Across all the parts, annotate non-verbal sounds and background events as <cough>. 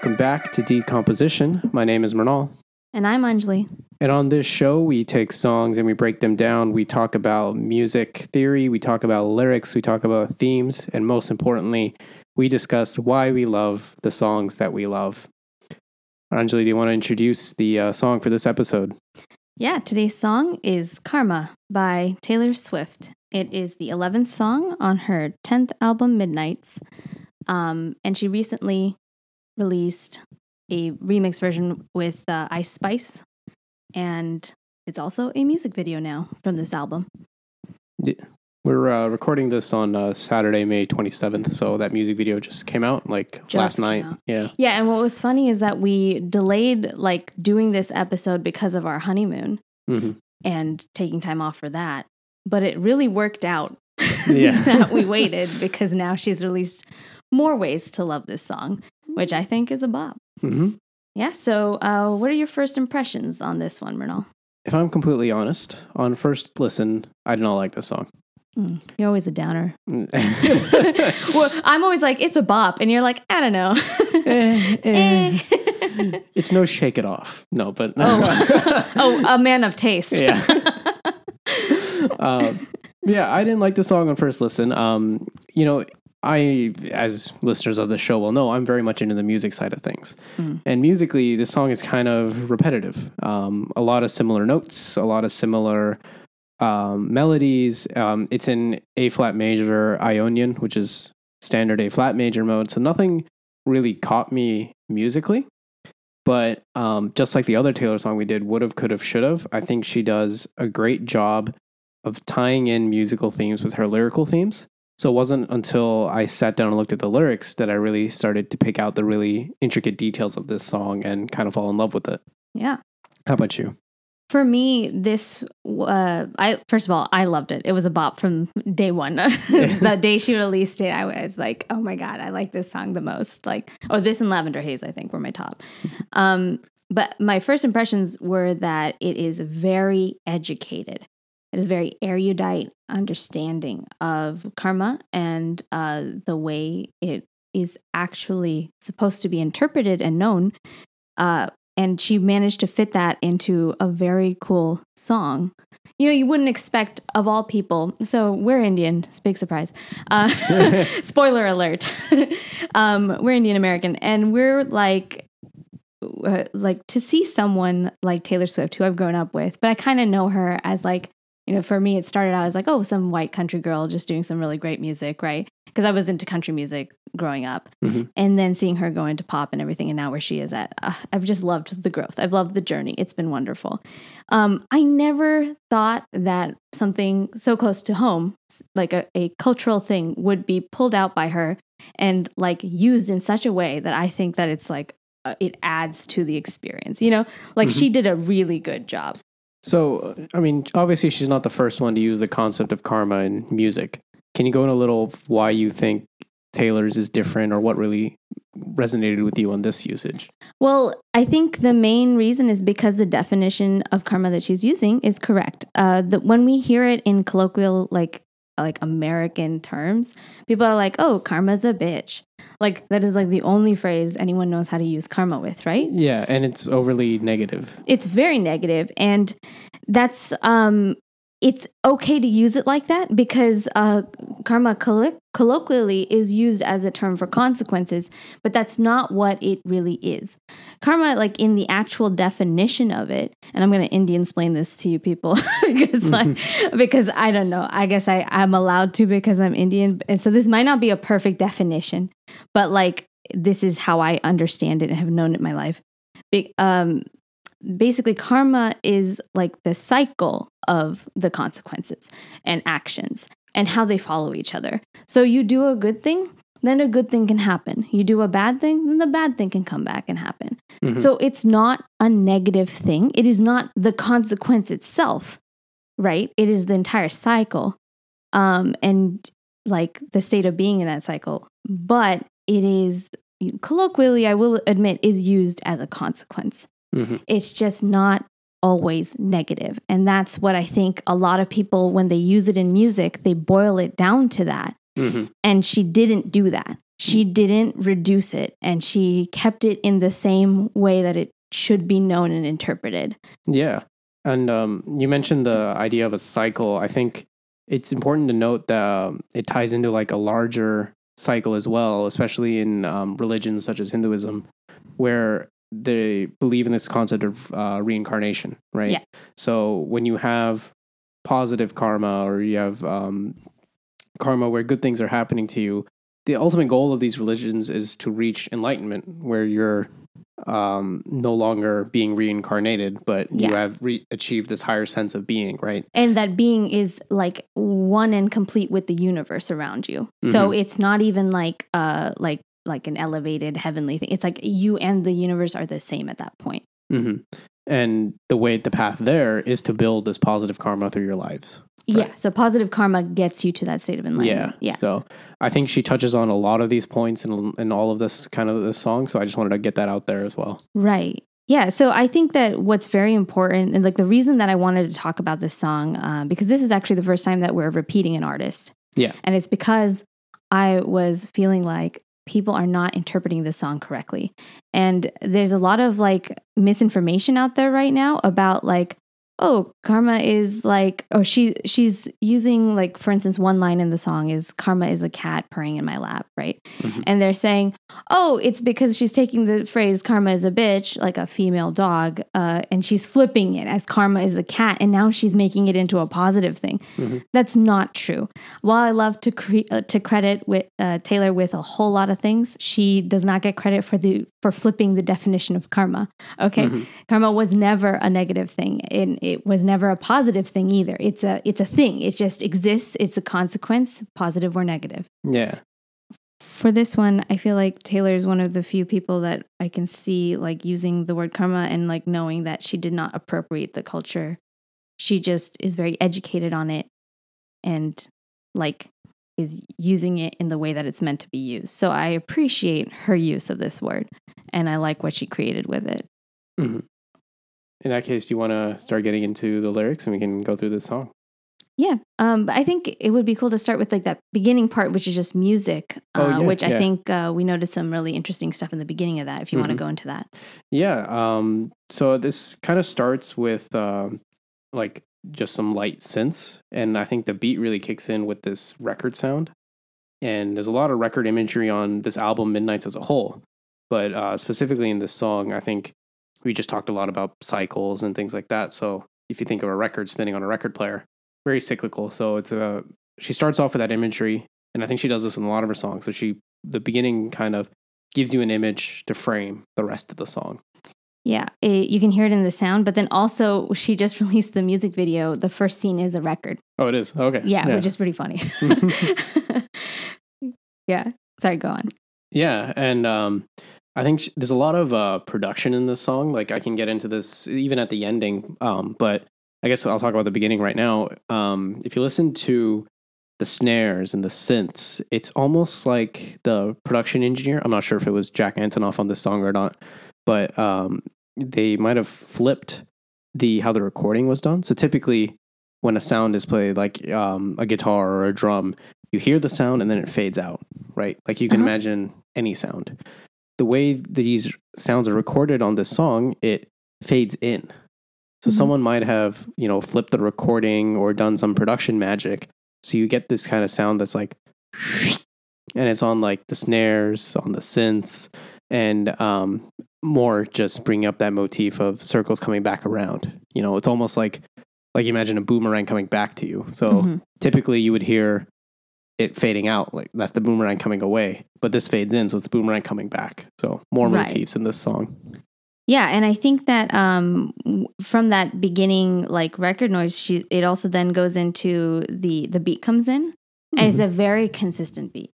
welcome back to Decomposition. My name is Mrinal. And I'm Anjali. And on this show, we take songs and we break them down. We talk about music theory, we talk about lyrics, we talk about themes, and most importantly, we discuss why we love the songs that we love. Anjali, do you want to introduce the uh, song for this episode? Yeah, today's song is Karma by Taylor Swift. It is the 11th song on her 10th album, Midnights. Um, and she recently released a remix version with uh, Ice Spice. And it's also a music video now from this album. We're uh, recording this on uh, Saturday, May 27th. So that music video just came out like Just last night. out. Yeah. Yeah, and what was funny is that we delayed like doing this episode because of our honeymoon hmm and taking time off for that. But it really worked out Yeah. <laughs> that we <laughs> waited because now she's released more ways to love this song, which I think is a bop. hmm Yeah. So, uh, what are your first impressions on this one, Mrinal? If I'm completely honest, on first listen, I did not like this song. Mm, you're always a downer. Eh, <laughs> well, <laughs> I'm always like, it's a bop. And you're like, I don't know. eh. Eh. <laughs> It's no shake it off. No, but oh. oh, a man of taste. yeah. um, yeah, I didn't like the song on first listen. Um, you know, I, as listeners of the show will know, I'm very much into the music side of things. Mm. And musically, this song is kind of repetitive. Um, a lot of similar notes, a lot of similar um, melodies. Um, it's in A flat major Ionian, which is standard A flat major mode. So nothing really caught me musically. But um, just like the other Taylor song we did, would have, could have, should have, I think she does a great job of tying in musical themes with her lyrical themes. So it wasn't until I sat down and looked at the lyrics that I really started to pick out the really intricate details of this song and kind of fall in love with it. Yeah. How about you? For me, this uh, I first of all, I loved it. It was a bop from day one. <laughs> <laughs> the day she released it, I was like, "Oh my god, I like this song the most." Like, oh, this and Lavender Haze, I think, were my top. Um, but my first impressions were that it is very educated. It is very erudite understanding of karma and uh, the way it is actually supposed to be interpreted and known. Uh, and she managed to fit that into a very cool song. You know, you wouldn't expect of all people. So we're Indian, big surprise. Uh, <laughs> <laughs> spoiler alert. <laughs> um, we're Indian American, and we're like, uh, like to see someone like Taylor Swift, who I've grown up with, but I kind of know her as like, you know, for me, it started out as like, oh, some white country girl just doing some really great music, right? Because I was into country music growing up Mhm. and then seeing her go into pop and everything and now where she is at uh, i've just loved the growth i've loved the journey it's been wonderful um, i never thought that something so close to home like a, a cultural thing would be pulled out by her and like used in such a way that i think that it's like uh, it adds to the experience you know like Mhm. she did a really good job So, I mean, obviously, she's not the first one to use the concept of karma in music. Can you go into a little why you think Taylor's is different or what really resonated with you on this usage? Well, I think the main reason is because the definition of karma that she's using is correct. Uh, the, when we hear it in colloquial, like like American terms, people are like, "Oh, karma's a bitch." Like that is like the only phrase anyone knows how to use karma with, right? Yeah, and it's overly negative. It's very negative, and that's um, it's okay to use it like that because uh, karma collo- colloquially is used as a term for consequences, but that's not what it really is. Karma, like in the actual definition of it, and I'm going to Indian explain this to you people <laughs> because, like, because I don't know. I guess I I'm allowed to because I'm Indian, and so this might not be a perfect definition, but like this is how I understand it and have known it my life. Be- um, basically karma is like the cycle of the consequences and actions and how they follow each other. So you do a good thing, then a good thing can happen. You do a bad thing, then the bad thing can come back and happen. Mhm. So it's not a negative thing. It is not the consequence itself, right? It is the entire cycle. Um and like the state of being in that cycle. But it is colloquially, I will admit, is used as a consequence. Mhm. It's just not always negative. And that's what I think a lot of people, when they use it in music, they boil it down to that. Mhm. And she didn't do that. She didn't reduce it and she kept it in the same way that it should be known and interpreted. Yeah. And um, you mentioned the idea of a cycle. I think it's important to note that um, it ties into like a larger cycle as well, especially in um, religions such as Hinduism, where they believe in this concept of uh, reincarnation, right? Yeah. So when you have positive karma or you have um, karma where good things are happening to you, the ultimate goal of these religions is to reach enlightenment, where you're um, no longer being reincarnated, but you have re- achieved this higher sense of being, right? And that being is like one and complete with the universe around you. So Mhm. it's not even like uh like like an elevated heavenly thing. It's like you and the universe are the same at that point. hmm And the way, the path there is to build this positive karma through your lives. Yeah. So positive karma gets you to that state of enlightenment. Yeah. Yeah. So I think she touches on a lot of these points and and all of this kind of this song. So I just wanted to get that out there as well. Right. Yeah. So I think that what's very important, and like the reason that I wanted to talk about this song, uh, because this is actually the first time that we're repeating an artist. Yeah. And it's because I was feeling like people are not interpreting this song correctly. And there's a lot of like misinformation out there right now about like, oh, karma is like, or she she's using like, for instance, one line in the song is karma is a cat purring in my lap, right? Mhm. And they're saying, oh, it's because she's taking the phrase karma is a bitch, like a female dog, uh, and she's flipping it as karma is a cat, and now she's making it into a positive thing. Mhm. That's not true. While I love to cre- uh, to credit with uh, Taylor with a whole lot of things, she does not get credit for the for flipping the definition of karma. Okay, Mhm. karma was never a negative thing, and it was never a positive thing either. It's a it's a thing. It just exists. It's a consequence, positive or negative Yeah. for this one, I feel like Taylor is one of the few people that I can see like using the word karma and like knowing that she did not appropriate the culture. She just is very educated on it and like is using it in the way that it's meant to be used. So I appreciate her use of this word and I like what she created with it. Mhm. In that case, do you want to start getting into the lyrics and we can go through this song? Yeah. Um, but I think it would be cool to start with like that beginning part, which is just music, Oh, uh, yeah, which I think uh, we noticed some really interesting stuff in the beginning of that. If you want to go into that. Yeah. Um, so this kind of starts with um, like just some light synths, and I think the beat really kicks in with this record sound. And there's a lot of record imagery on this album, Midnights as a whole, but uh, specifically in this song, I think we just talked a lot about cycles and things like that. So if you think of a record spinning on a record player, very cyclical. So it's a she starts off with that imagery, and I think she does this in a lot of her songs. So she the beginning kind of gives you an image to frame the rest of the song. Yeah, it, you can hear it in the sound, but then also she just <laughs> released the music video. The first scene is a record. Oh, it is okay. Yeah, which is pretty funny. <laughs> <laughs> yeah. Sorry, go on. yeah, and um, I think sh- there's a lot of uh, production in this song. Like I can get into this even at the ending, um, but I guess I'll talk about the beginning right now. Um, if you listen to the snares and the synths, it's almost like the production engineer. I'm not sure if it was Jack Antonoff on this song or not, but um, they might have flipped the how the recording was done. So typically, when a sound is played, like um, a guitar or a drum, you hear the sound and then it fades out, right? Like you can Uh-huh. imagine any sound. The way these sounds are recorded on this song, it fades in. So Mhm. someone might have, you know, flipped the recording or done some production magic. So you get this kind of sound that's like, <laughs> and it's on like the snares, on the synths, and um, more just bringing up that motif of circles coming back around. You know, it's almost like, like you imagine a boomerang coming back to you. So Mhm. typically you would hear it fading out, like that's the boomerang coming away. But this fades in, so it's the boomerang coming back. So more Right. motifs in this song. Yeah, and I think that um, from that beginning like record noise, she it also then goes into the the beat comes in, and it's a very consistent beat,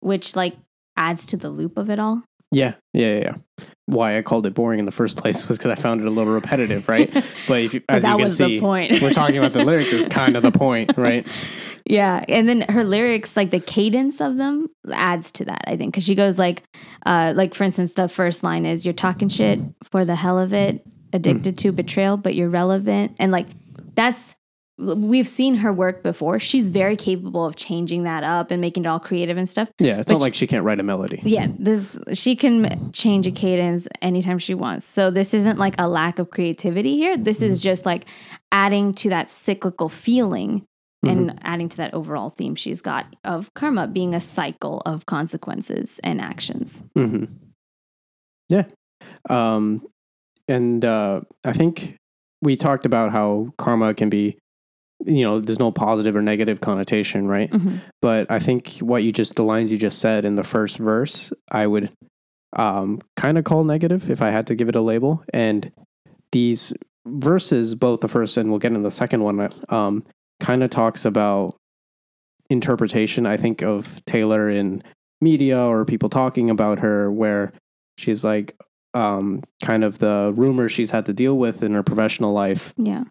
which like adds to the loop of it all. Yeah, yeah, yeah. yeah. Why I called it boring in the first place <laughs> was because I found it a little repetitive, right? <laughs> But if you, But as you can see, we're talking about the lyrics is kind of the point, <laughs> right? Yeah, and then her lyrics, like the cadence of them, adds to that. I think because she goes like, uh, like for instance, the first line is "You're talking shit for the hell of it, addicted to betrayal, but you're relevant," and like that's we've seen her work before. She's very capable of changing that up and making it all creative and stuff. Yeah, it's not she- like she can't write a melody. Yeah, this she can change a cadence anytime she wants. So this isn't like a lack of creativity here. This is just like adding to that cyclical feeling and adding to that overall theme she's got of karma being a cycle of consequences and actions. hmm Yeah. Um, and uh, I think we talked about how karma can be, you know, there's no positive or negative connotation, right? Mhm. But I think what you just, the lines you just said in the first verse, I would um, kind of call negative if I had to give it a label. And these verses, both the first and we'll get into the second one, um, kind of talks about interpretation, I think, of Taylor in media or people talking about her, where she's like, um, kind of the rumors she's had to deal with in her professional life Yeah.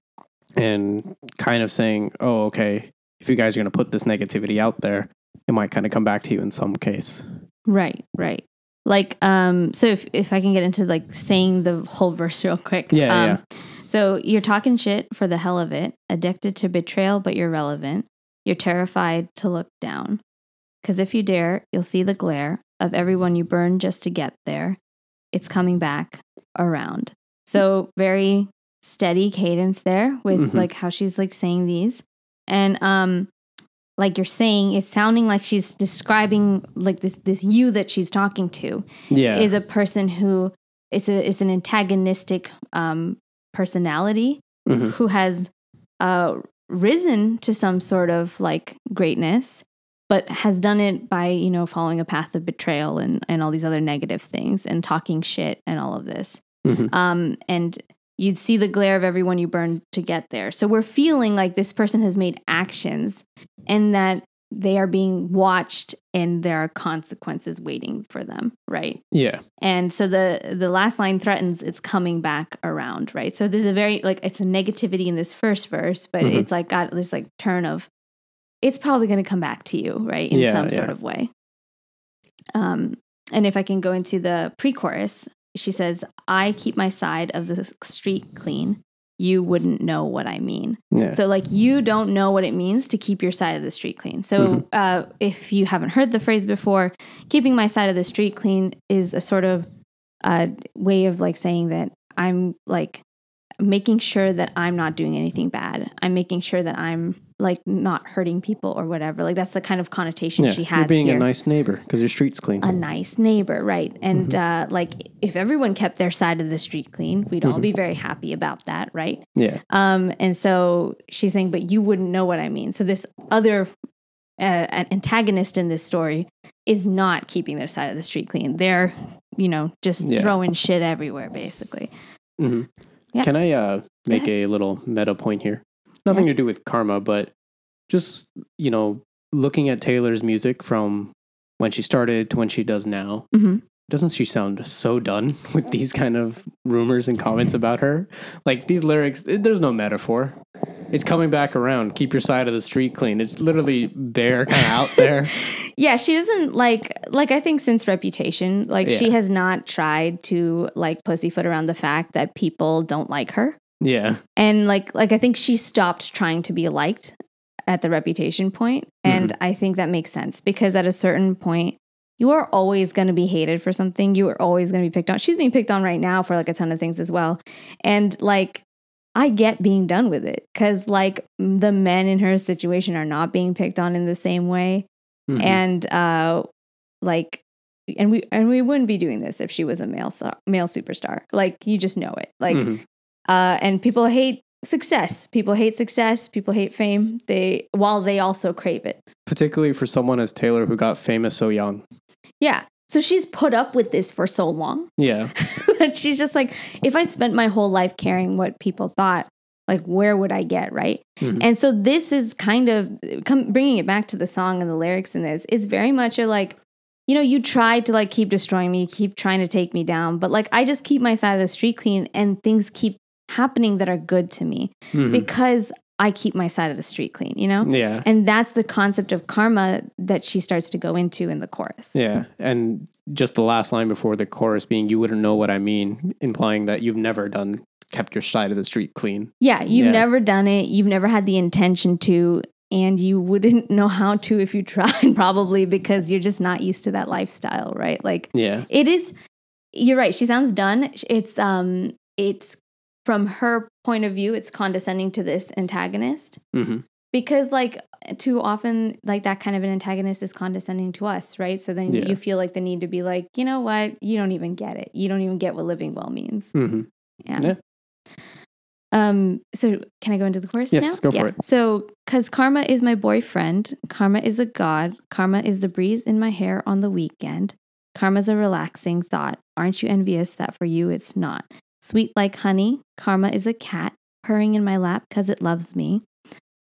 And kind of saying, oh, okay, if you guys are going to put this negativity out there, it might kind of come back to you in some case. Right, right. Like, um, so if, if I can get into like saying the whole verse real quick. Yeah, yeah, um, So you're talking shit for the hell of it, addicted to betrayal, but you're relevant. You're terrified to look down. Because if you dare, you'll see the glare of everyone you burn just to get there. It's coming back around. So very steady cadence there with Mhm. like how she's like saying these. And um like you're saying, it's sounding like she's describing like this this you that she's talking to Yeah. is a person who it's a it's an antagonistic um, personality Mhm. who has uh, risen to some sort of like greatness, but has done it by you know following a path of betrayal and and all these other negative things and talking shit and all of this. Mhm. Um, and you'd see the glare of everyone you burn to get there. So we're feeling like this person has made actions and that they are being watched and there are consequences waiting for them, right? Yeah. And so the the last line threatens it's coming back around, right? So there's a very like it's a negativity in this first verse, but Mhm. it's like got this like turn of it's probably going to come back to you, right? In Yeah, some sort of way. Um and if I can go into the pre-chorus, she says, "I keep my side of the street clean. You wouldn't know what I mean." Yeah. So, like, you don't know what it means to keep your side of the street clean. So, Mhm. uh, if you haven't heard the phrase before, keeping my side of the street clean is a sort of uh, way of like saying that I'm like making sure that I'm not doing anything bad. I'm making sure that I'm like not hurting people or whatever. Like, that's the kind of connotation yeah. she You're has being here a nice neighbor because your street's clean. a nice neighbor, right? And uh, like, if everyone kept their side of the street clean, we'd all be very happy about that, right? yeah. Um, and so she's saying, but you wouldn't know what I mean. So this other uh, antagonist in this story is not keeping their side of the street clean. They're, you know, just Yeah. throwing shit everywhere, basically. hmm Yeah. Can I uh, make a little meta point here? Nothing to do with karma, but just, you know, looking at Taylor's music from when she started to when she does now, hmm doesn't she sound so done <laughs> with these kind of rumors and comments about her? Like these lyrics, there's no metaphor. It's coming back around. Keep your side of the street clean. It's literally bare kind of <laughs> out there. Yeah, she doesn't like like I think since Reputation, like she has not tried to like pussyfoot around the fact that people don't like her. Yeah. and like like i think she stopped trying to be liked at the reputation point and i think that makes sense because at a certain point you are always going to be hated for something. You are always going to be picked on. She's being picked on right now for like a ton of things as well. And like i get being done with it because like the men in her situation are not being picked on in the same way. Mhm. and uh like and we and we wouldn't be doing this if she was a male male superstar. Like you just know it. Like Mhm. Uh, and people hate success. People hate success. People hate fame. They while they also crave it. particularly for someone as Taylor who got famous so young. Yeah. So she's put up with this for so long. <laughs> Yeah. she's just like, if I spent my whole life caring what people thought, like where would I get right? Mhm. And so this is kind of come, bringing it back to the song and the lyrics in this. It's very much a like, you know, you try to like keep destroying me, keep trying to take me down, but like I just keep my side of the street clean, and things keep happening that are good to me. Mhm. because I keep my side of the street clean, you know? yeah. And that's the concept of karma that she starts to go into in the chorus. Yeah. And just the last line before the chorus being, you wouldn't know what I mean, implying that you've never done kept your side of the street clean. Yeah, you've Yeah. never done it. You've never had the intention to, and you wouldn't <laughs> know how to if you tried, <laughs> probably because you're just not used to that lifestyle, right? Like Yeah. it is. You're right. She sounds done. It's um, it's from her point of view. It's condescending to this antagonist hmm because like too often like that kind of an antagonist is condescending to us right so then Yeah. you feel like the need to be like you know what you don't even get it you don't even get what living well means hmm yeah. Yeah. Um. So can I go into the chorus Yes, now? go for it. So, because karma is my boyfriend, karma is a god, karma is the breeze in my hair on the weekend. Karma's a relaxing thought. Aren't you envious that for you it's not? Sweet like honey, karma is a cat purring in my lap because it loves me.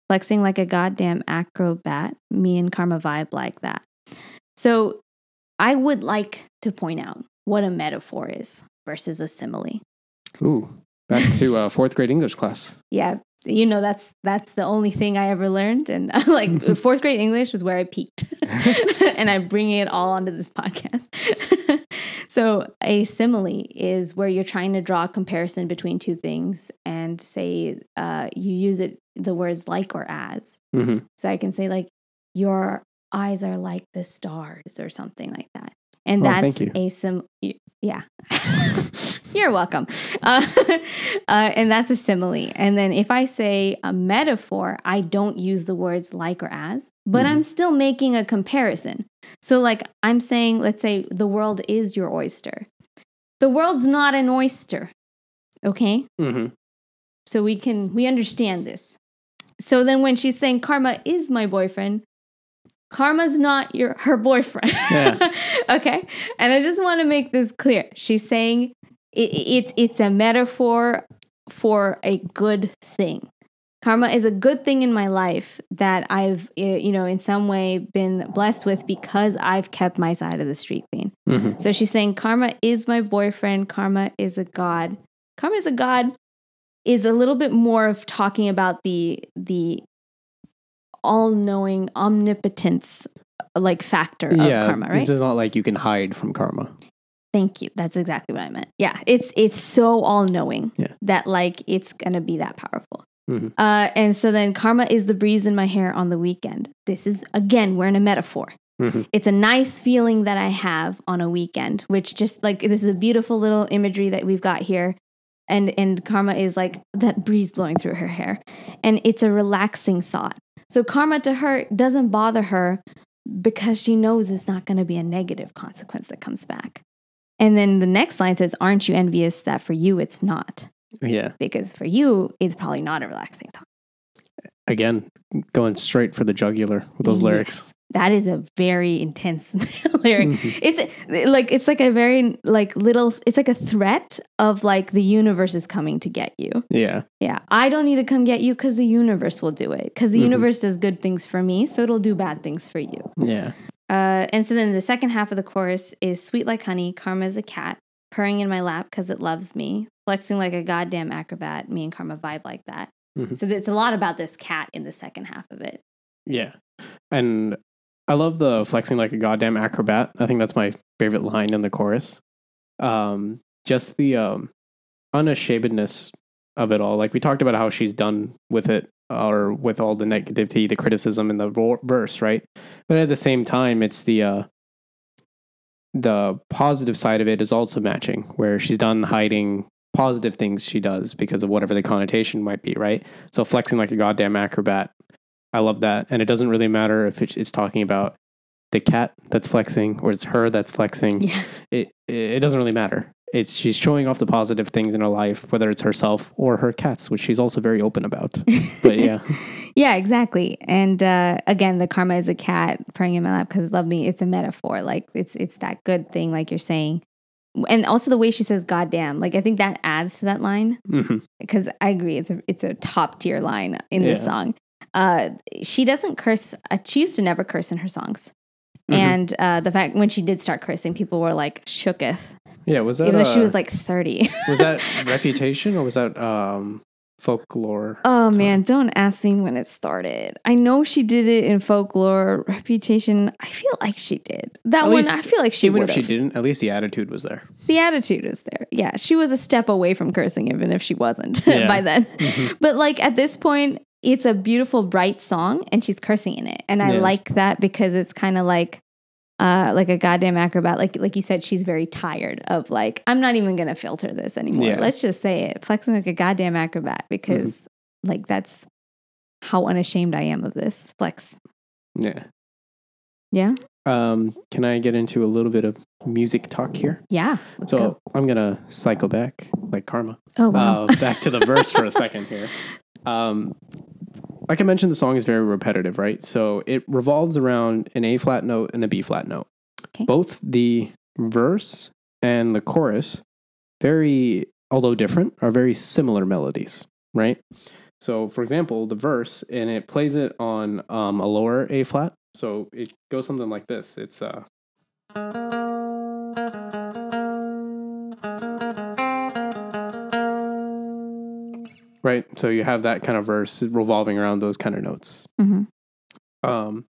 Flexing like a goddamn acrobat. Me and karma vibe like that. So, I would like to point out what a metaphor is versus a simile. Ooh, back to uh, fourth grade English class. yeah you know that's that's the only thing i ever learned and <laughs> like <laughs> fourth grade english was where i peaked <laughs> and i'm bringing it all onto this podcast so a simile is where you're trying to draw a comparison between two things and say uh, you use it the words like or as. Hmm so i can say like your eyes are like the stars or something like that and Oh, that's you. a sim yeah. <laughs> <laughs> You're welcome. Uh, <laughs> uh, and that's a simile. And then if i say a metaphor i don't use the words like or as but Mhm. i'm still making a comparison. So like i'm saying let's say the world is your oyster. The world's not an oyster okay? Hmm so we can we understand this. So then when she's saying karma is my boyfriend karma's not your her boyfriend. Yeah. <laughs> okay? And i just want to make this clear. She's saying it, it's it's a metaphor for a good thing. Karma is a good thing in my life that i've you know in some way been blessed with because i've kept my side of the street clean. Hmm so she's saying karma is my boyfriend, karma is a god. Karma is a god is a little bit more of talking about the the all-knowing omnipotence like factor of Yeah, karma, right? this is not like you can hide from karma. Thank you. That's exactly what I meant. Yeah, it's it's so all-knowing Yeah. that like it's going to be that powerful. Mhm. Uh, and so then karma is the breeze in my hair on the weekend. This is again, we're in a metaphor. hmm it's a nice feeling that I have on a weekend, which just like this is a beautiful little imagery that we've got here. And and karma is like that breeze blowing through her hair. And it's a relaxing thought. So karma to her doesn't bother her because she knows it's not going to be a negative consequence that comes back. And then the next line says, Aren't you envious that for you it's not? Yeah. Because for you, it's probably not a relaxing thought. Again, going straight for the jugular with those lyrics. That is a very intense <laughs> lyric. Mhm. It's like it's like a very like little it's like a threat of like the universe is coming to get you. Yeah. Yeah. I don't need to come get you cuz the universe will do it. Cuz the Mhm. universe does good things for me, so it'll do bad things for you. Yeah. Uh and so then the second half of the chorus is sweet like honey, karma is a cat, purring in my lap cuz it loves me, flexing like a goddamn acrobat, me and karma vibe like that. Mhm. So it's a lot about this cat in the second half of it. Yeah. And I love the flexing like a goddamn acrobat. I think that's my favorite line in the chorus. Um, just the um, unashamedness of it all. Like we talked about how she's done with it or with all the negativity, the criticism in the verse, right? But at the same time, it's the uh, the positive side of it is also matching, where she's done hiding positive things she does because of whatever the connotation might be, right? So flexing like a goddamn acrobat. I love that. And it doesn't really matter if it's, it's talking about the cat that's flexing or it's her that's flexing. Yeah. It, it doesn't really matter. It's she's showing off the positive things in her life, whether it's herself or her cats, which she's also very open about. But <laughs> yeah, Yeah, exactly. And uh, again, the karma is a cat purring in my lap because love me. It's a metaphor. Like it's it's that good thing, like you're saying. And also the way she says "goddamn," like I think that adds to that line because I agree. It's a it's a top tier line in this song. Uh, she doesn't curse. Uh, she used to never curse in her songs. Mhm. And uh, the fact when she did start cursing, people were like shooketh, yeah. Was that even though she was like thirty. <laughs> was that <laughs> reputation or was that um folklore. Oh time. man, don't ask me when it started. I know she did it in folklore. Reputation, I feel like she did. That At one, least- I feel like she Even would if she didn't, at least the attitude was there. The attitude was there. Yeah, she was a step away from cursing, even if she wasn't <laughs> Yeah. by then. Mhm. But like at this point, it's a beautiful, bright song, and she's cursing in it, and I Yeah. like that because it's kind of like, uh, like a goddamn acrobat. Like like you said, she's very tired of like, I'm not even gonna filter this anymore. Yeah. Let's just say it, flexing like a goddamn acrobat because Mm-hmm. like that's how unashamed I am of this flex. Yeah. Yeah, Um, can I get into a little bit of music talk here? yeah. So go. I'm gonna cycle back like karma. Oh wow. uh, back to the verse for a second here. <laughs> Um, like I mentioned, the song is very repetitive, right? So it revolves around an A flat note and a B flat note. Okay. Both the verse and the chorus, very although different, are very similar melodies, right? So, for example, the verse and it plays it on um, a lower A flat. So it goes something like this. It's uh. Right. So you have that kind of verse revolving around those kind of notes. hmm Um,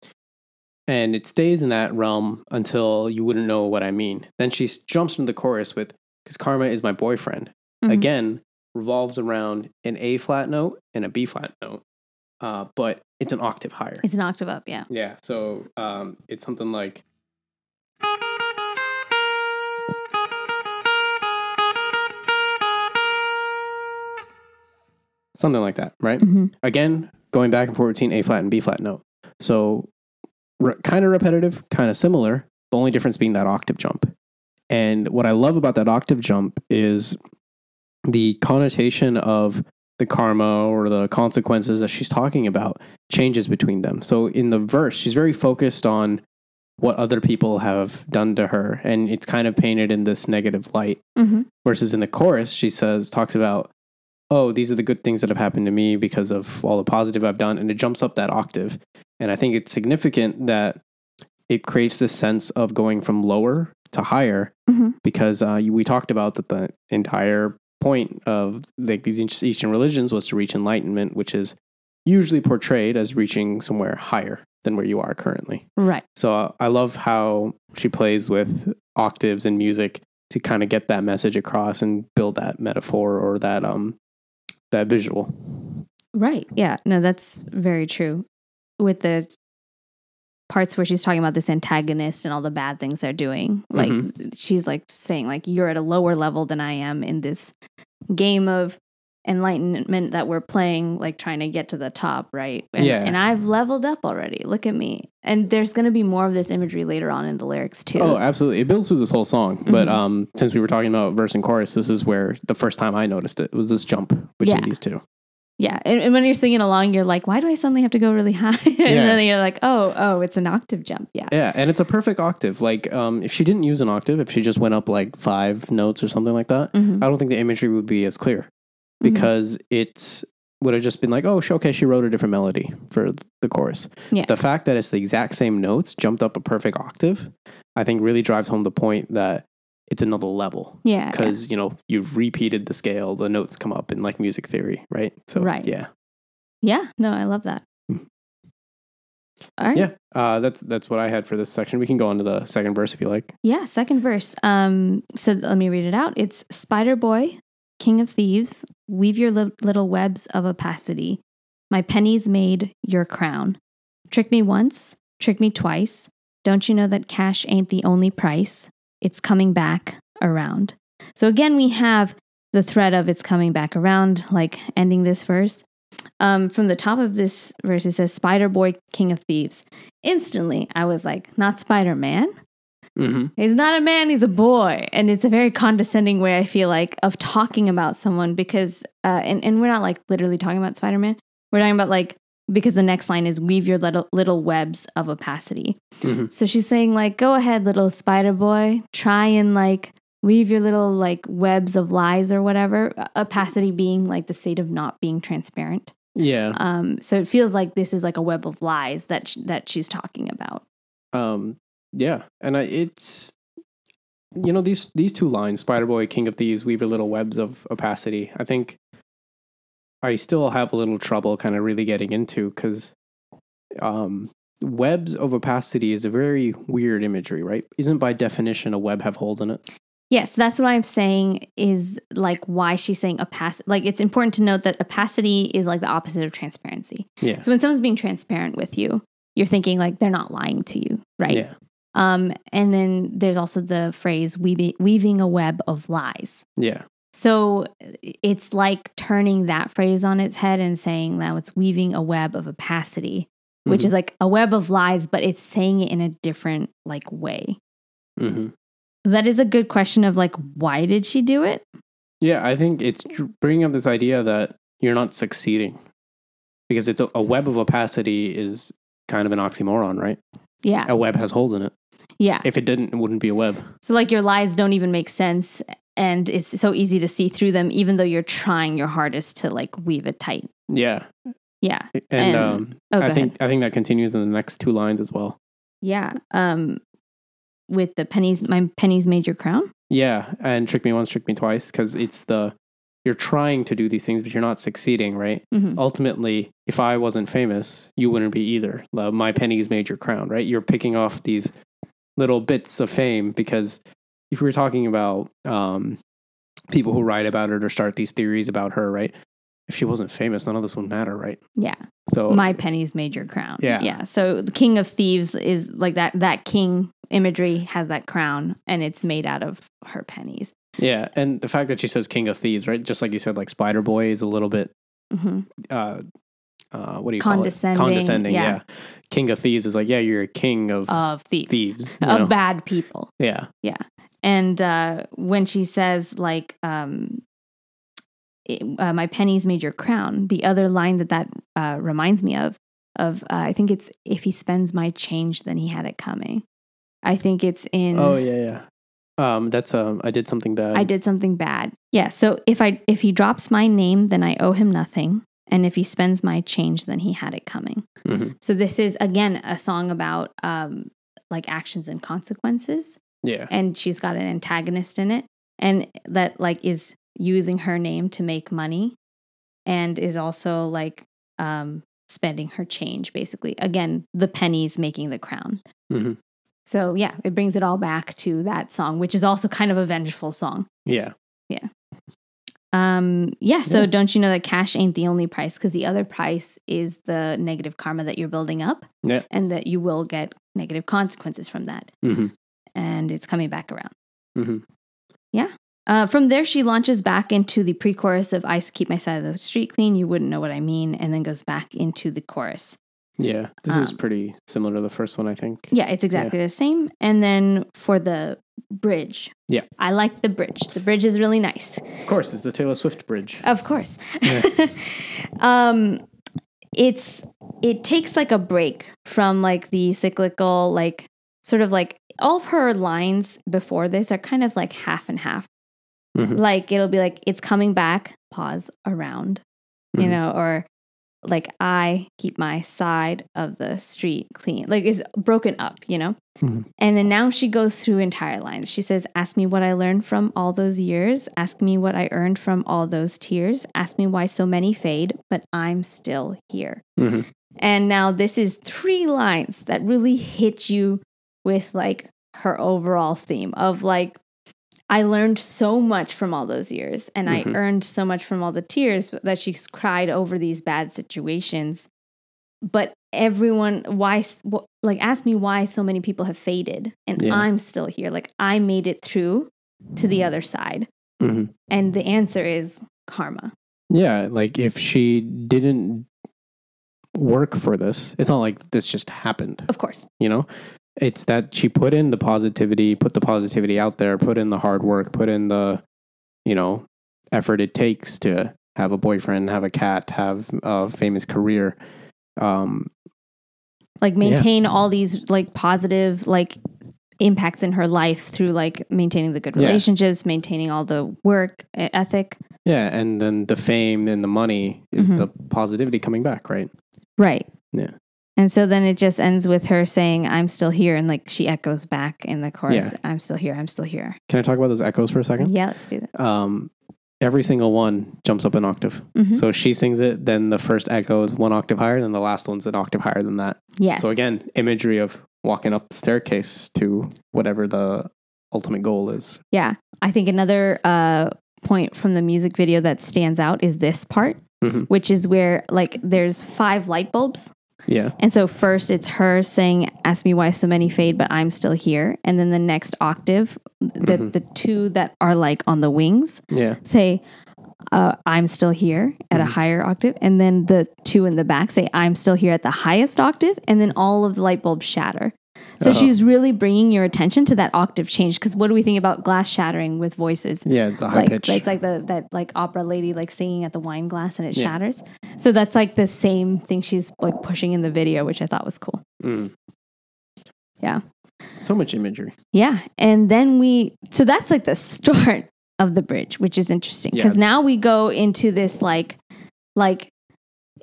and it stays in that realm until you wouldn't know what I mean. Then she jumps into the chorus with, because Karma is my boyfriend. Mhm. Again, revolves around an A flat note and a B flat note, uh, but it's an octave higher. It's an octave up. Yeah. Yeah. So um, it's something like. Something like that, right? hmm again, going back and forth between A flat and B flat note. So, re- kind of repetitive, kind of similar. The only difference being that octave jump. And what I love about that octave jump is the connotation of the karma or the consequences that she's talking about changes between them. So, in the verse, she's very focused on what other people have done to her, and it's kind of painted in this negative light. hmm Versus in the chorus, she says, talks about, oh, these are the good things that have happened to me because of all the positive I've done. And it jumps up that octave. And I think it's significant that it creates this sense of going from lower to higher hmm because uh, we talked about that the entire point of like these Eastern religions was to reach enlightenment, which is usually portrayed as reaching somewhere higher than where you are currently. Right. So uh, I love how she plays with octaves and music to kind of get that message across and build that metaphor or that um that visual. Right. Yeah. No, that's very true. With the parts where she's talking about this antagonist and all the bad things they're doing, mm-hmm. like she's like saying like you're at a lower level than I am in this game of enlightenment that we're playing like trying to get to the top, right? And, Yeah. And I've leveled up already. Look at me. And there's going to be more of this imagery later on in the lyrics too. Oh, absolutely. It builds through this whole song. But Mhm. um since we were talking about verse and chorus, this is where the first time I noticed it was this jump between Yeah. these two. Yeah, and, and when you're singing along, you're like, "Why do I suddenly have to go really high?" <laughs> and Yeah. then you're like, "Oh, oh, it's an octave jump." Yeah, Yeah, and it's a perfect octave. Like um if she didn't use an octave, if she just went up like 5 notes or something like that, Mhm. I don't think the imagery would be as clear Mhm. because it would have just been like, oh, okay, she wrote a different melody for the chorus. Yeah. The fact that it's the exact same notes jumped up a perfect octave, I think really drives home the point that it's another level yeah, yeah. because you know you've repeated the scale, the notes come up in like music theory, right? So Right. yeah, yeah. No, I love that. Mm. All right. yeah. Uh, that's that's what I had for this section. We can go on to the second verse if you like. Yeah, second verse. Um, so let me read it out. It's Spider Boy, King of Thieves, weave your li- little webs of opacity. My pennies made your crown. Trick me once, trick me twice. Don't you know that cash ain't the only price? It's coming back around. So again, we have the thread of it's coming back around, like ending this verse. Um, from the top of this verse, it says Spider Boy, King of Thieves. Instantly, I was like, not Spider Man. Mm-hmm. He's not a man, he's a boy. And it's a very condescending way, I feel like, of talking about someone because, uh, and, and we're not like literally talking about Spider Man. We're talking about like, because the next line is weave your little, little webs of opacity. Mhm. So she's saying, like, go ahead, little spider boy, try and like weave your little like webs of lies or whatever. Opacity being like the state of not being transparent. Yeah. Um, so it feels like this is like a web of lies that, sh- that she's talking about. Um, yeah, and I, it's you know these these two lines, Spider Boy, King of Thieves, weave your little webs of opacity. I think I still have a little trouble kind of really getting into because um, webs of opacity is a very weird imagery, right? Isn't by definition a web have holes in it? Yes, that's what I'm saying is like why she's saying opacity. Like it's important to note that opacity is like the opposite of transparency. Yeah. So when someone's being transparent with you, you're thinking like they're not lying to you, right? Yeah. Um, and then there's also the phrase weaving, weaving a web of lies. Yeah. So it's like turning that phrase on its head and saying that it's weaving a web of opacity, which Mhm. is like a web of lies, but it's saying it in a different like way. hmm That is a good question of like, why did she do it? Yeah, I think it's bringing up this idea that you're not succeeding because it's a, a web of opacity is kind of an oxymoron, right? Yeah. A web has holes in it. Yeah. If it didn't, it wouldn't be a web. So like your lies don't even make sense and it's so easy to see through them even though you're trying your hardest to like weave it tight. Yeah, Yeah. and, And- um, Oh, I ahead. think I think that continues in the next two lines as well. Yeah. Um with the pennies my pennies made your crown. Yeah, and trick me once, trick me twice, because it's the you're trying to do these things, but you're not succeeding, right? Mhm. Ultimately, if I wasn't famous, you wouldn't be either. My pennies made your crown, right? You're picking off these little bits of fame because if we were talking about um, people who write about it or start these theories about her, right? If she wasn't famous, none of this would matter, right? Yeah. So My pennies made your crown. Yeah. Yeah. So the king of thieves is like that that king imagery has that crown and it's made out of her pennies. yeah, and the fact that she says king of thieves, right? Just like you said, like Spider Boy is a little bit hmm uh, uh, what do you Condescending, call it? Condescending. yeah. Yeah. King of thieves is like, yeah, you're a king of Of thieves. thieves. Of know? bad people. yeah. Yeah. And uh, when she says, like, um, it, uh, my pennies made your crown, the other line that that uh, reminds me of, of uh, I think it's if he spends my change, then he had it coming. I think it's in. Oh yeah, yeah. Um, that's um, I did something bad. I did something bad. Yeah. So if I if he drops my name, then I owe him nothing. And if he spends my change, then he had it coming. Mhm. So this is again a song about um, like actions and consequences Yeah. and she's got an antagonist in it and that like is using her name to make money and is also like um spending her change basically again the pennies making the crown Mhm. so yeah it brings it all back to that song which is also kind of a vengeful song Yeah. Yeah. Um yeah so Yeah. don't you know that cash ain't the only price because the other price is the negative karma that you're building up Yeah. and that you will get negative consequences from that hmm and it's coming back around hmm Yeah. Uh, from there, she launches back into the pre chorus of I Keep My Side of the Street Clean, You Wouldn't Know What I Mean, and then goes back into the chorus. Yeah. This is Um, pretty similar to the first one, I think. Yeah, it's exactly the same. And then for the bridge, Yeah. I like the bridge. The bridge is really nice. Of course, it's the Taylor Swift bridge. Of course. Yeah. <laughs> um, it's it takes like a break from like the cyclical, like sort of like all of her lines before this are kind of like half and half. Mhm. Like it'll be like it's coming back, pause around, you Mhm. know, or like I keep my side of the street clean. Like it's broken up, you know? Mhm. And then now she goes through entire lines. She says, Ask me what I learned from all those years. Ask me what I earned from all those tears. Ask me why so many fade, but I'm still here. Mhm. And now this is three lines that really hit you with like her overall theme of like, I learned so much from all those years and Mhm. I earned so much from all the tears that she's cried over these bad situations. But everyone, why, like, ask me why so many people have faded and Yeah. I'm still here. Like, I made it through to the other side. Mhm. And the answer is karma. Yeah. Like if she didn't work for this, it's not like this just happened. Of course. You know, it's that she put in the positivity, put the positivity out there, put in the hard work, put in the, you know, effort it takes to have a boyfriend, have a cat, have a famous career. Um, like maintain all these like positive like impacts in her life through like maintaining the good Yeah. relationships maintaining all the work ethic yeah, and then the fame and the money is Mhm. the positivity coming back, right? right Yeah. And so then it just ends with her saying i'm still here and like she echoes back in the chorus i'm still here i'm still here Can I talk about those echoes for a second? yeah let's do that um, every single one jumps up an octave. Mhm. So she sings it, then the first echo is one octave higher, then the last one's an octave higher than that. yes. So again, imagery of walking up the staircase to whatever the ultimate goal is. Yeah. I think another uh, point from the music video that stands out is this part, Mhm. which is where like there's five light bulbs. Yeah. And so first it's her saying, Ask me why so many fade, but I'm still here. And then the next octave, the, Mhm. the two that are like on the wings Yeah. say, uh, I'm still here at a Mhm. higher octave. And then the two in the back say, I'm still here at the highest octave. And then all of the light bulbs shatter. So Uh-huh. she's really bringing your attention to that octave change. Because what do we think about glass shattering with voices? Yeah, it's a high like pitch. it's like the that like opera lady like singing at the wine glass and it Yeah. shatters. So that's like the same thing she's like pushing in the video, which I thought was cool. Mm. Yeah. So much imagery. Yeah. And then we, so that's like the start of the bridge, which is interesting because Yeah. now we go into this like, like,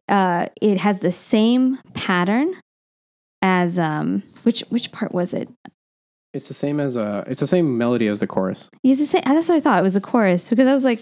uh, it has the same pattern as, um, which, which part was it? It's the same as a. It's the same melody as the chorus. It's the same, that's what I thought. It was a chorus because I was like,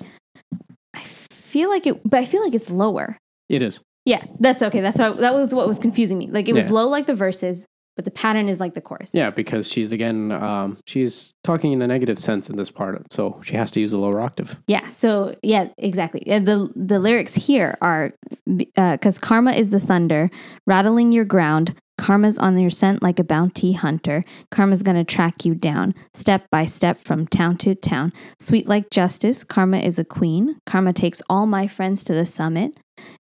I feel like it, but I feel like it's lower. It is. Yeah. That's okay. That's what, that was what was confusing me. Like it was Yeah. low like the verses, but the pattern is like the chorus. Yeah, because she's again, um, she's talking in a negative sense in this part, so she has to use a lower octave. Yeah. So yeah, exactly. Yeah, the the lyrics here are because karma is the thunder rattling your ground. Karma's on your scent like a bounty hunter. Karma's gonna track you down step by step from town to town. Sweet like justice. Karma is a queen. Karma takes all my friends to the summit.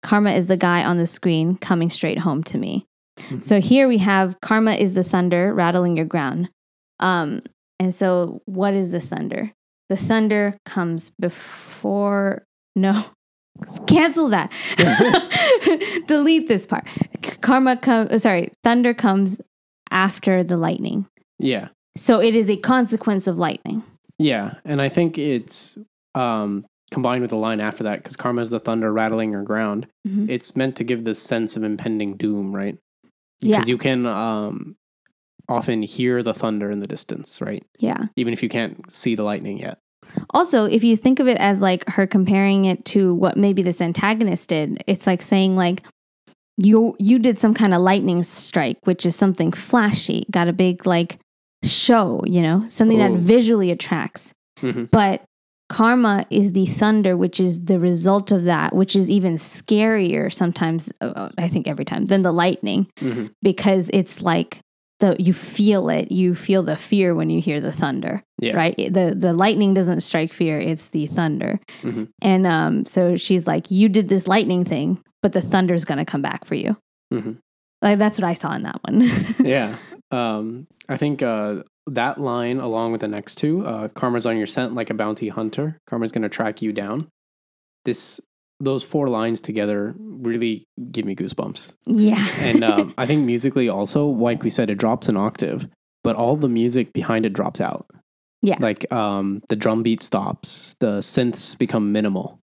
Karma is the guy on the screen coming straight home to me. Mhm. So here we have karma is the thunder rattling your ground. Um, and so what is the thunder? The thunder comes before, no, <laughs> cancel that. <laughs> <laughs> Delete this part. Karma comes, sorry, thunder comes after the lightning. Yeah, So it is a consequence of lightning. yeah, and I think it's um, combined with the line after that because karma is the thunder rattling your ground. Mhm. It's meant to give this sense of impending doom, right? Yeah. Because you can um, often hear the thunder in the distance, right? Yeah. Even if you can't see the lightning yet. Also, if you think of it as like her comparing it to what maybe this antagonist did, it's like saying like you you did some kind of lightning strike, which is something flashy, got a big like show, you know, something that visually attracts. Mhm. But karma is the thunder, which is the result of that, which is even scarier sometimes. uh, I think every time than the lightning Mhm. because it's like the you feel it, you feel the fear when you hear the thunder Yeah. right? The the lightning doesn't strike fear; it's the thunder. Mhm. And um, so she's like, "You did this lightning thing, but the thunder's gonna come back for you." Mhm. Like that's what I saw in that one. <laughs> yeah. Um, I think uh, that line, along with the next two, uh, "Karma's on your scent like a bounty hunter." Karma's going to track you down. This, those four lines together, really give me goosebumps. yeah, And um, <laughs> I think musically, also, like we said, it drops an octave, but all the music behind it drops out. Yeah. Like um, the drum beat stops, the synths become minimal,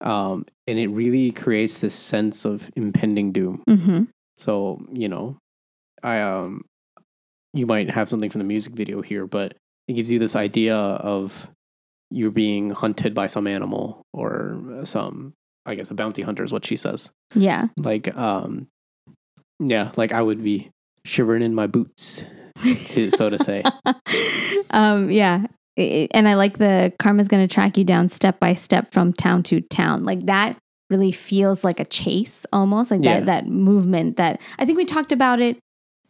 um, and it really creates this sense of impending doom. hmm So, you know, I um you might have something from the music video here, but it gives you this idea of you're being hunted by some animal or some I guess a bounty hunter is what she says. yeah, Like um yeah, like I would be shivering in my boots, to, so to say. <laughs> um, yeah. And I like the karma's gonna track you down step by step from town to town. Like that really feels like a chase almost like Yeah. that that movement that I think we talked about it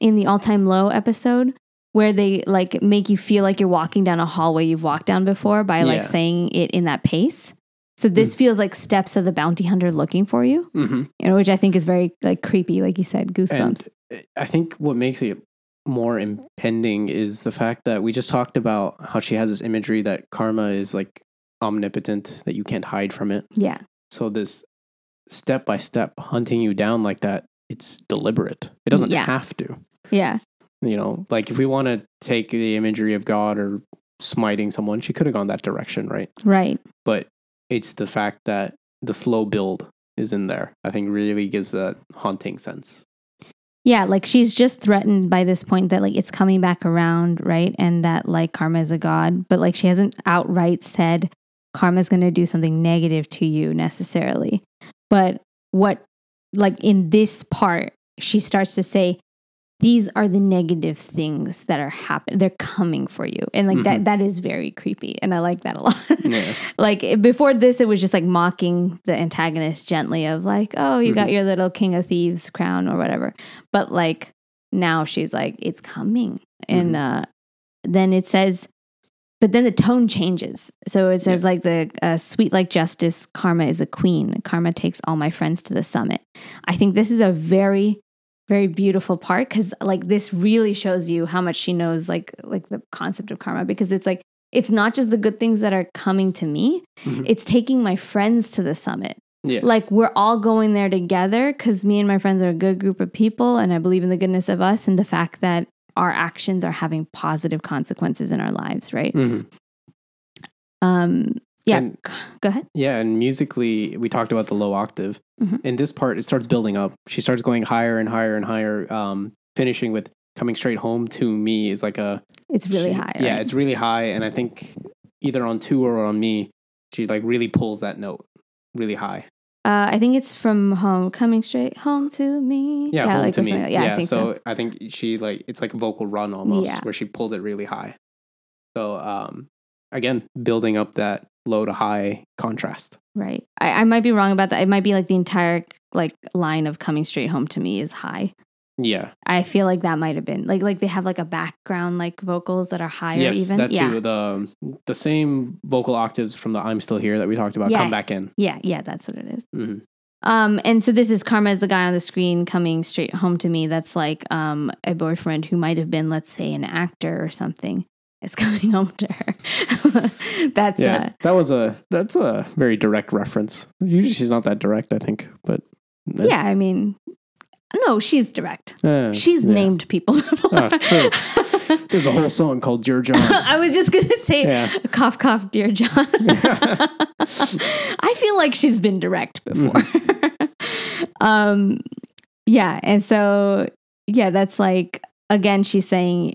in the all time low episode where they like make you feel like you're walking down a hallway you've walked down before by like Yeah. saying it in that pace. So this feels like steps of the bounty hunter looking for you, hmm you know, which I think is very like creepy, like you said, goosebumps. And I think what makes it more impending is the fact that we just talked about how she has this imagery that karma is like omnipotent, that you can't hide from it. yeah, So this step by step hunting you down like that, it's deliberate. It doesn't Yeah. have to. yeah, You know, like if we want to take the imagery of God or smiting someone, she could have gone that direction, right? right. But it's the fact that the slow build is in there. I think really gives that haunting sense. Yeah, like she's just threatened by this point that like it's coming back around, right? And that like karma is a god, but like she hasn't outright said karma's going to do something negative to you necessarily. But what, like in this part, she starts to say, these are the negative things that are happening. They're coming for you. And like that, that is very creepy. And I like that a lot. <laughs> Yeah. like before this, it was just like mocking the antagonist gently of like, oh, you got your little king of thieves crown or whatever. But like now she's like, it's coming. And uh, then it says, but then the tone changes. So it says Yes. like the uh, sweet like justice, karma is a queen. Karma takes all my friends to the summit. I think this is a very very beautiful part because like this really shows you how much she knows like like the concept of karma because it's like it's not just the good things that are coming to me Mhm. it's taking my friends to the summit Yeah. like we're all going there together because me and my friends are a good group of people and i believe in the goodness of us and the fact that our actions are having positive consequences in our lives right Mhm. um yeah And- go ahead Yeah, and musically, we talked about the low octave. Mhm. In this part, it starts building up. She starts going higher and higher and higher, um, finishing with coming straight home to me is like a it's really she- high Yeah, it's really high, and I think either on two or on me, she like really pulls that note really high. uh, i think it's from home coming straight home to me Yeah, home like to me. like- yeah, i think so, so. I think she like it's like a vocal run almost, Yeah. where she pulls it really high. So um, again, building up that low to high contrast. Right. I, I might be wrong about that. It might be like the entire like line of coming straight home to me is high. Yeah. I feel like that might have been like like they have like a background like vocals that are higher yes, even. that yeah. too. The the same vocal octaves from the "I'm Still Here" that we talked about Yes. come back in. Yeah, yeah, that's what it is. hmm Um, and so this is Karma as the guy on the screen coming straight home to me. That's like um a boyfriend who might have been, let's say, an actor or something. Is <laughs> coming home to her. <laughs> that's Yeah, uh that was a that's a very direct reference. Usually she's not that direct, I think, but yeah, I mean no, she's direct. Uh, She's yeah. named people. <laughs> Oh, true. There's a whole song called "Dear John." I was just gonna say, Yeah. cough, cough, dear John. I feel like she's been direct before. um, yeah, and so yeah, that's like again, she's saying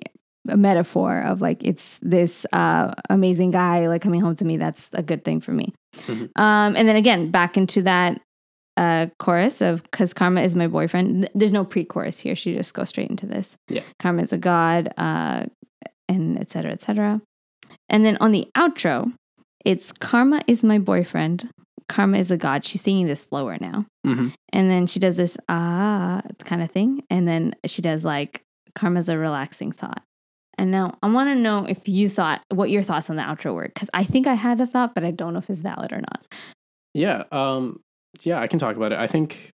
a metaphor of like it's this uh, amazing guy like coming home to me. That's a good thing for me. Mhm. Um, and then again, back into that uh, chorus of because karma is my boyfriend. There's no pre-chorus here. She just goes straight into this. Yeah. karma is a god, uh, and etc cetera, et cetera. And then on the outro, it's karma is my boyfriend. Karma is a god. She's singing this slower now. Mhm. And then she does this ah kind of thing. And then she does like karma's a relaxing thought. And now I want to know if you thought what your thoughts on the outro were because I think I had a thought, but I don't know if it's valid or not. Yeah, um, yeah, I can talk about it. I think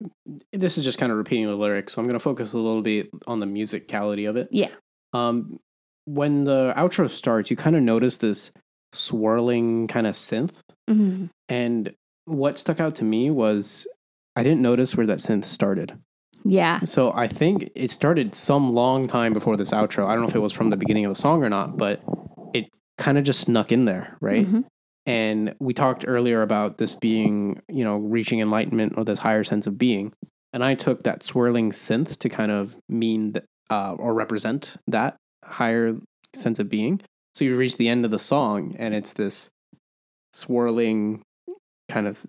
this is just kind of repeating the lyrics, so I'm going to focus a little bit on the musicality of it. Yeah. Um, when the outro starts, you kind of notice this swirling kind of synth, Mm-hmm. and what stuck out to me was I didn't notice where that synth started. Yeah. So I think it started some long time before this outro. I don't know if it was from the beginning of the song or not, but it kind of just snuck in there, right? Mhm. And we talked earlier about this being, you know, reaching enlightenment or this higher sense of being. And I took that swirling synth to kind of mean uh, or represent that higher sense of being. So you reach the end of the song and it's this swirling kind of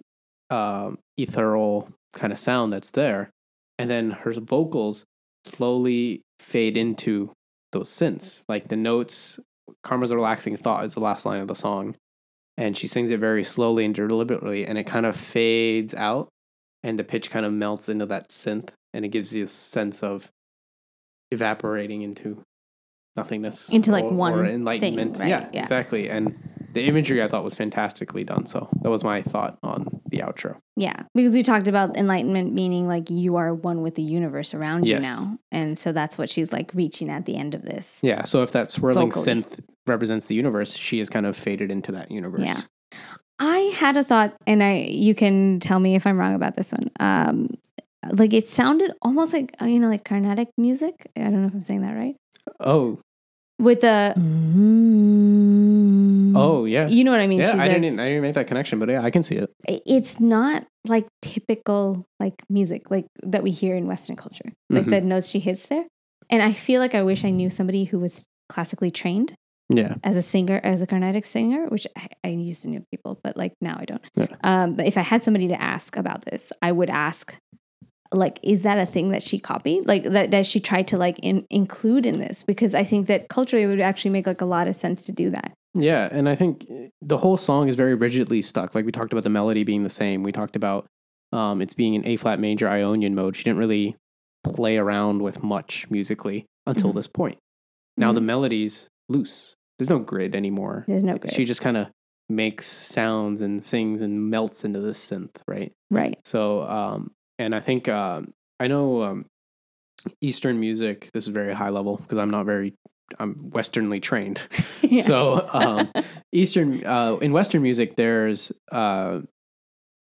um, ethereal kind of sound that's there. And then her vocals slowly fade into those synths. Like the notes, Karma's a relaxing thought is the last line of the song. And she sings it very slowly and deliberately, and it kind of fades out, and the pitch kind of melts into that synth, and it gives you a sense of evaporating into nothingness. Into, like, or- one or thing, enlightenment. right? Yeah, Yeah. exactly. And the imagery I thought was fantastically done. So that was my thought on the outro. Yeah, because we talked about enlightenment meaning like you are one with the universe around you now. And so that's what she's like reaching at the end of this. Yeah. So if that swirling Vocally. synth represents the universe, she is kind of faded into that universe. Yeah. I had a thought and I you can tell me if I'm wrong about this one. Um like it sounded almost like uh, you know like Carnatic music. I don't know if I'm saying that right. Oh. With the Oh yeah. you know what I mean? yeah. She I says- didn't. I didn't make that connection, but yeah, I can see it. it's not like typical like music like that we hear in western culture like Mhm. the notes she hits there and i feel like i wish i knew somebody who was classically trained Yeah. as a singer, as a Carnatic singer, which I, I used to know people, but like now I don't. Yeah. Um, but if I had somebody to ask about this, I would ask, like, is that a thing that she copied? Like that that she tried to like in, include in this? Because I think that culturally it would actually make like a lot of sense to do that. Yeah, and I think eh, the whole song is very rigidly stuck. Like we talked about the melody being the same. We talked about um, it's being in A flat major Ionian mode. She didn't really play around with much musically until Mhm. this point. Now the Mhm. melody's loose. There's no grid anymore. There's no grid. She just kind of makes sounds and sings and melts into the synth, right? right. So, um, and I think um, I know um, Eastern music. This is very high level because I'm not very. I'm Westernly trained. <laughs> <laughs> Yeah. So um, Eastern uh, in Western music, there's uh,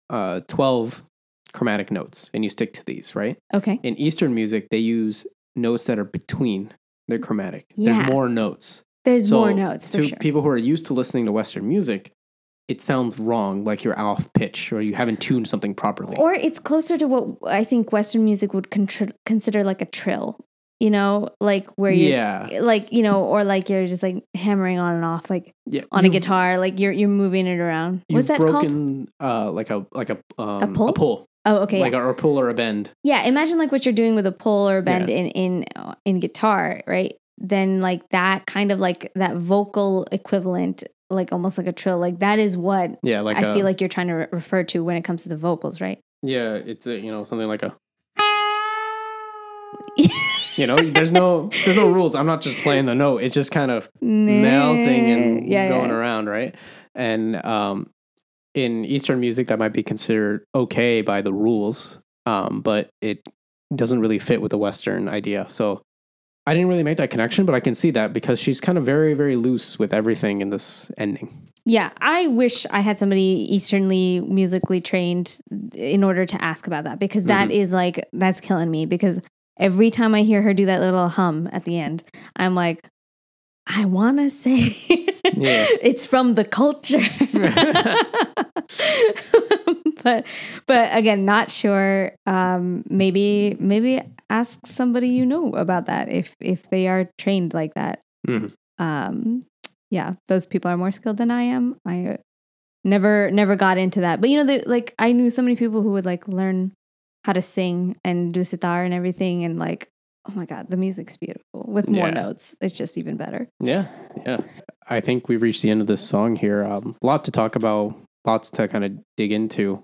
uh, twelve chromatic notes, and you stick to these, right? okay. In Eastern music, they use notes that are between their chromatic. Yeah. There's more notes. There's So more notes for to sure. people who are used to listening to Western music, it sounds wrong, like you're off pitch or you haven't tuned something properly. Or it's closer to what I think Western music would consider like a trill, you know, like where you, yeah, like you know, or like you're just like hammering on and off, like yeah. on a guitar, like you're you're moving it around. What's that called? uh, like a like a um, pull? a pull, Oh, okay. like yeah. a, a pull or a bend. yeah, imagine like what you're doing with a pull or a bend Yeah. in in in guitar, right? Then like that kind of like that vocal equivalent, like almost like a trill, like that is what Yeah, like I a, feel like you're trying to re- refer to when it comes to the vocals, right? yeah, it's a, you know something like a <laughs> you know there's no there's no rules. I'm not just playing the note. It's just kind of melting and yeah, going yeah. around, right? And um, in Eastern music, that might be considered okay by the rules, um, but it doesn't really fit with the Western idea. So I didn't really make that connection, but I can see that because she's kind of very, very loose with everything in this ending. Yeah, I wish I had somebody easternly musically trained in order to ask about that because that Mm-hmm. is like that's killing me because every time I hear her do that little hum at the end, I'm like I want to say <laughs> Yeah. it's from the culture. <laughs> but but again, not sure um maybe maybe ask somebody you know about that if if they are trained like that Mhm. um yeah those people are more skilled than i am i never never got into that but you know the, like i knew so many people who would like learn how to sing and do sitar and everything and like oh my god the music's beautiful with more Yeah. notes it's just even better Yeah, yeah. I think we've reached the end of this song here. Um, a lot to talk about, lots to kind of dig into.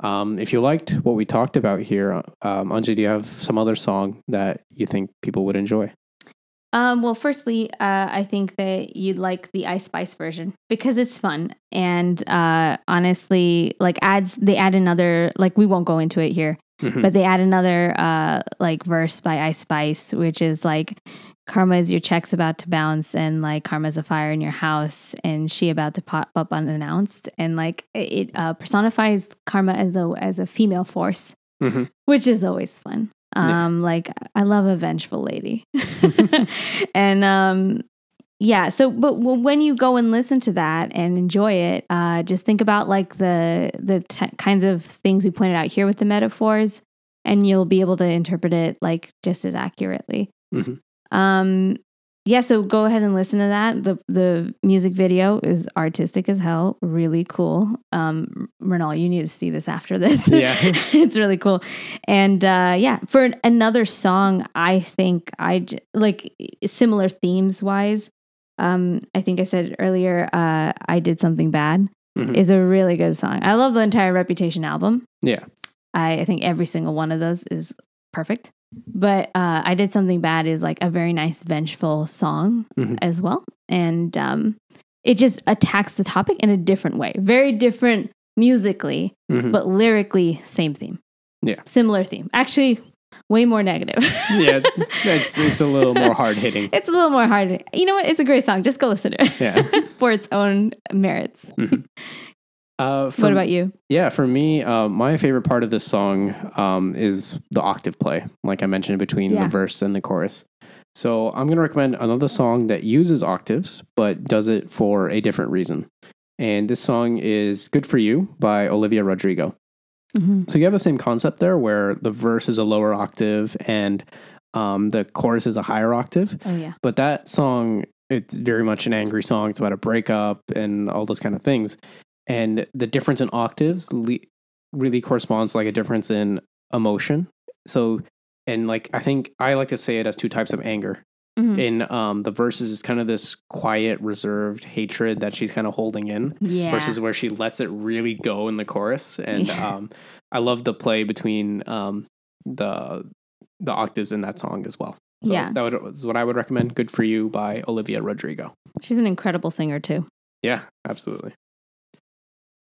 Um, if you liked what we talked about here, um, Anjali, do you have some other song that you think people would enjoy? Um, well, firstly, uh, I think that you'd like the Ice Spice version because it's fun and uh, honestly, like adds they add another like we won't go into it here, Mhm. but they add another uh, like verse by Ice Spice, which is like karma is your checks about to bounce and like karma's a fire in your house and she about to pop up unannounced and like it uh, personifies karma as a as a female force, Mhm. which is always fun. Yeah. Um, like I love a vengeful lady, <laughs> <laughs> and um, yeah. So, but when you go and listen to that and enjoy it, uh, just think about like the the t- kinds of things we pointed out here with the metaphors, and you'll be able to interpret it like just as accurately. Mhm. Um, yeah. So go ahead and listen to that. the The music video is artistic as hell, really cool. Um, Mrinal, you need to see this after this. Yeah. <laughs> it's really cool. And uh, yeah, for another song, I think I j- like similar themes wise. Um, I think I said earlier, uh, I did something bad Mhm. is a really good song. I love the entire Reputation album. Yeah. I, I think every single one of those is perfect. But uh, I did something bad is like a very nice vengeful song Mhm. as well, and um, it just attacks the topic in a different way, very different musically, Mhm. but lyrically same theme. Yeah. Similar theme. Actually, way more negative. yeah, it's <laughs> it's a little more hard hitting. it's a little more hard. You know what? It's a great song. Just go listen to it Yeah. <laughs> for its own merits. Uh, for, what about you? Yeah, for me, uh, my favorite part of this song um, is the octave play, like I mentioned, between Yeah. the verse and the chorus. So I'm going to recommend another song that uses octaves, but does it for a different reason. And this song is Good For You by Olivia Rodrigo. Mhm. So you have the same concept there where the verse is a lower octave and um, the chorus is a higher octave. Oh yeah. But that song it's very much an angry song. It's about a breakup and all those kind of things. And the difference in octaves le- really corresponds to like a difference in emotion. So, and like I think I like to say it as two types of anger. Mhm. In um, the verses is kind of this quiet, reserved hatred that she's kind of holding in, Yeah. versus where she lets it really go in the chorus. And Yeah. um, I love the play between um, the the octaves in that song as well. So Yeah. that would, is what I would recommend. Good for you by Olivia Rodrigo. She's an incredible singer too. Yeah, absolutely.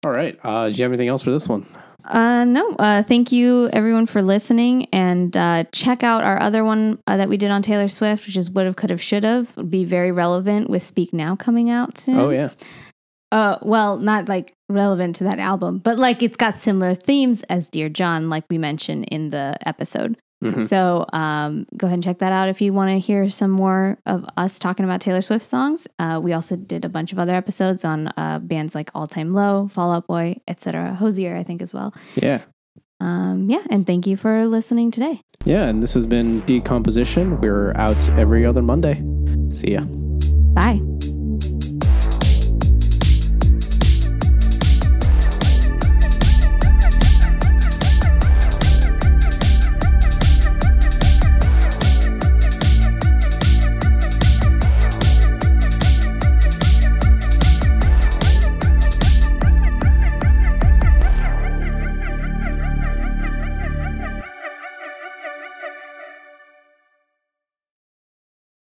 All right. Uh, do you have anything else for this one? Uh, no, uh, thank you everyone for listening and uh, check out our other one uh, that we did on Taylor Swift, which is Would Have, Could Have, Should Have. Would be very relevant with Speak Now coming out soon. Oh yeah. Uh, well, not like relevant to that album, but like it's got similar themes as Dear John, like we mentioned in the episode. Mhm. So um, go ahead and check that out if you want to hear some more of us talking about Taylor Swift songs. Uh, we also did a bunch of other episodes on uh, bands like All Time Low, Fall Out Boy, etc. Hozier, I think, as well. Yeah. Um, yeah, and thank you for listening today. Yeah. And this has been Decomposition. We're out every other Monday. See ya. Bye.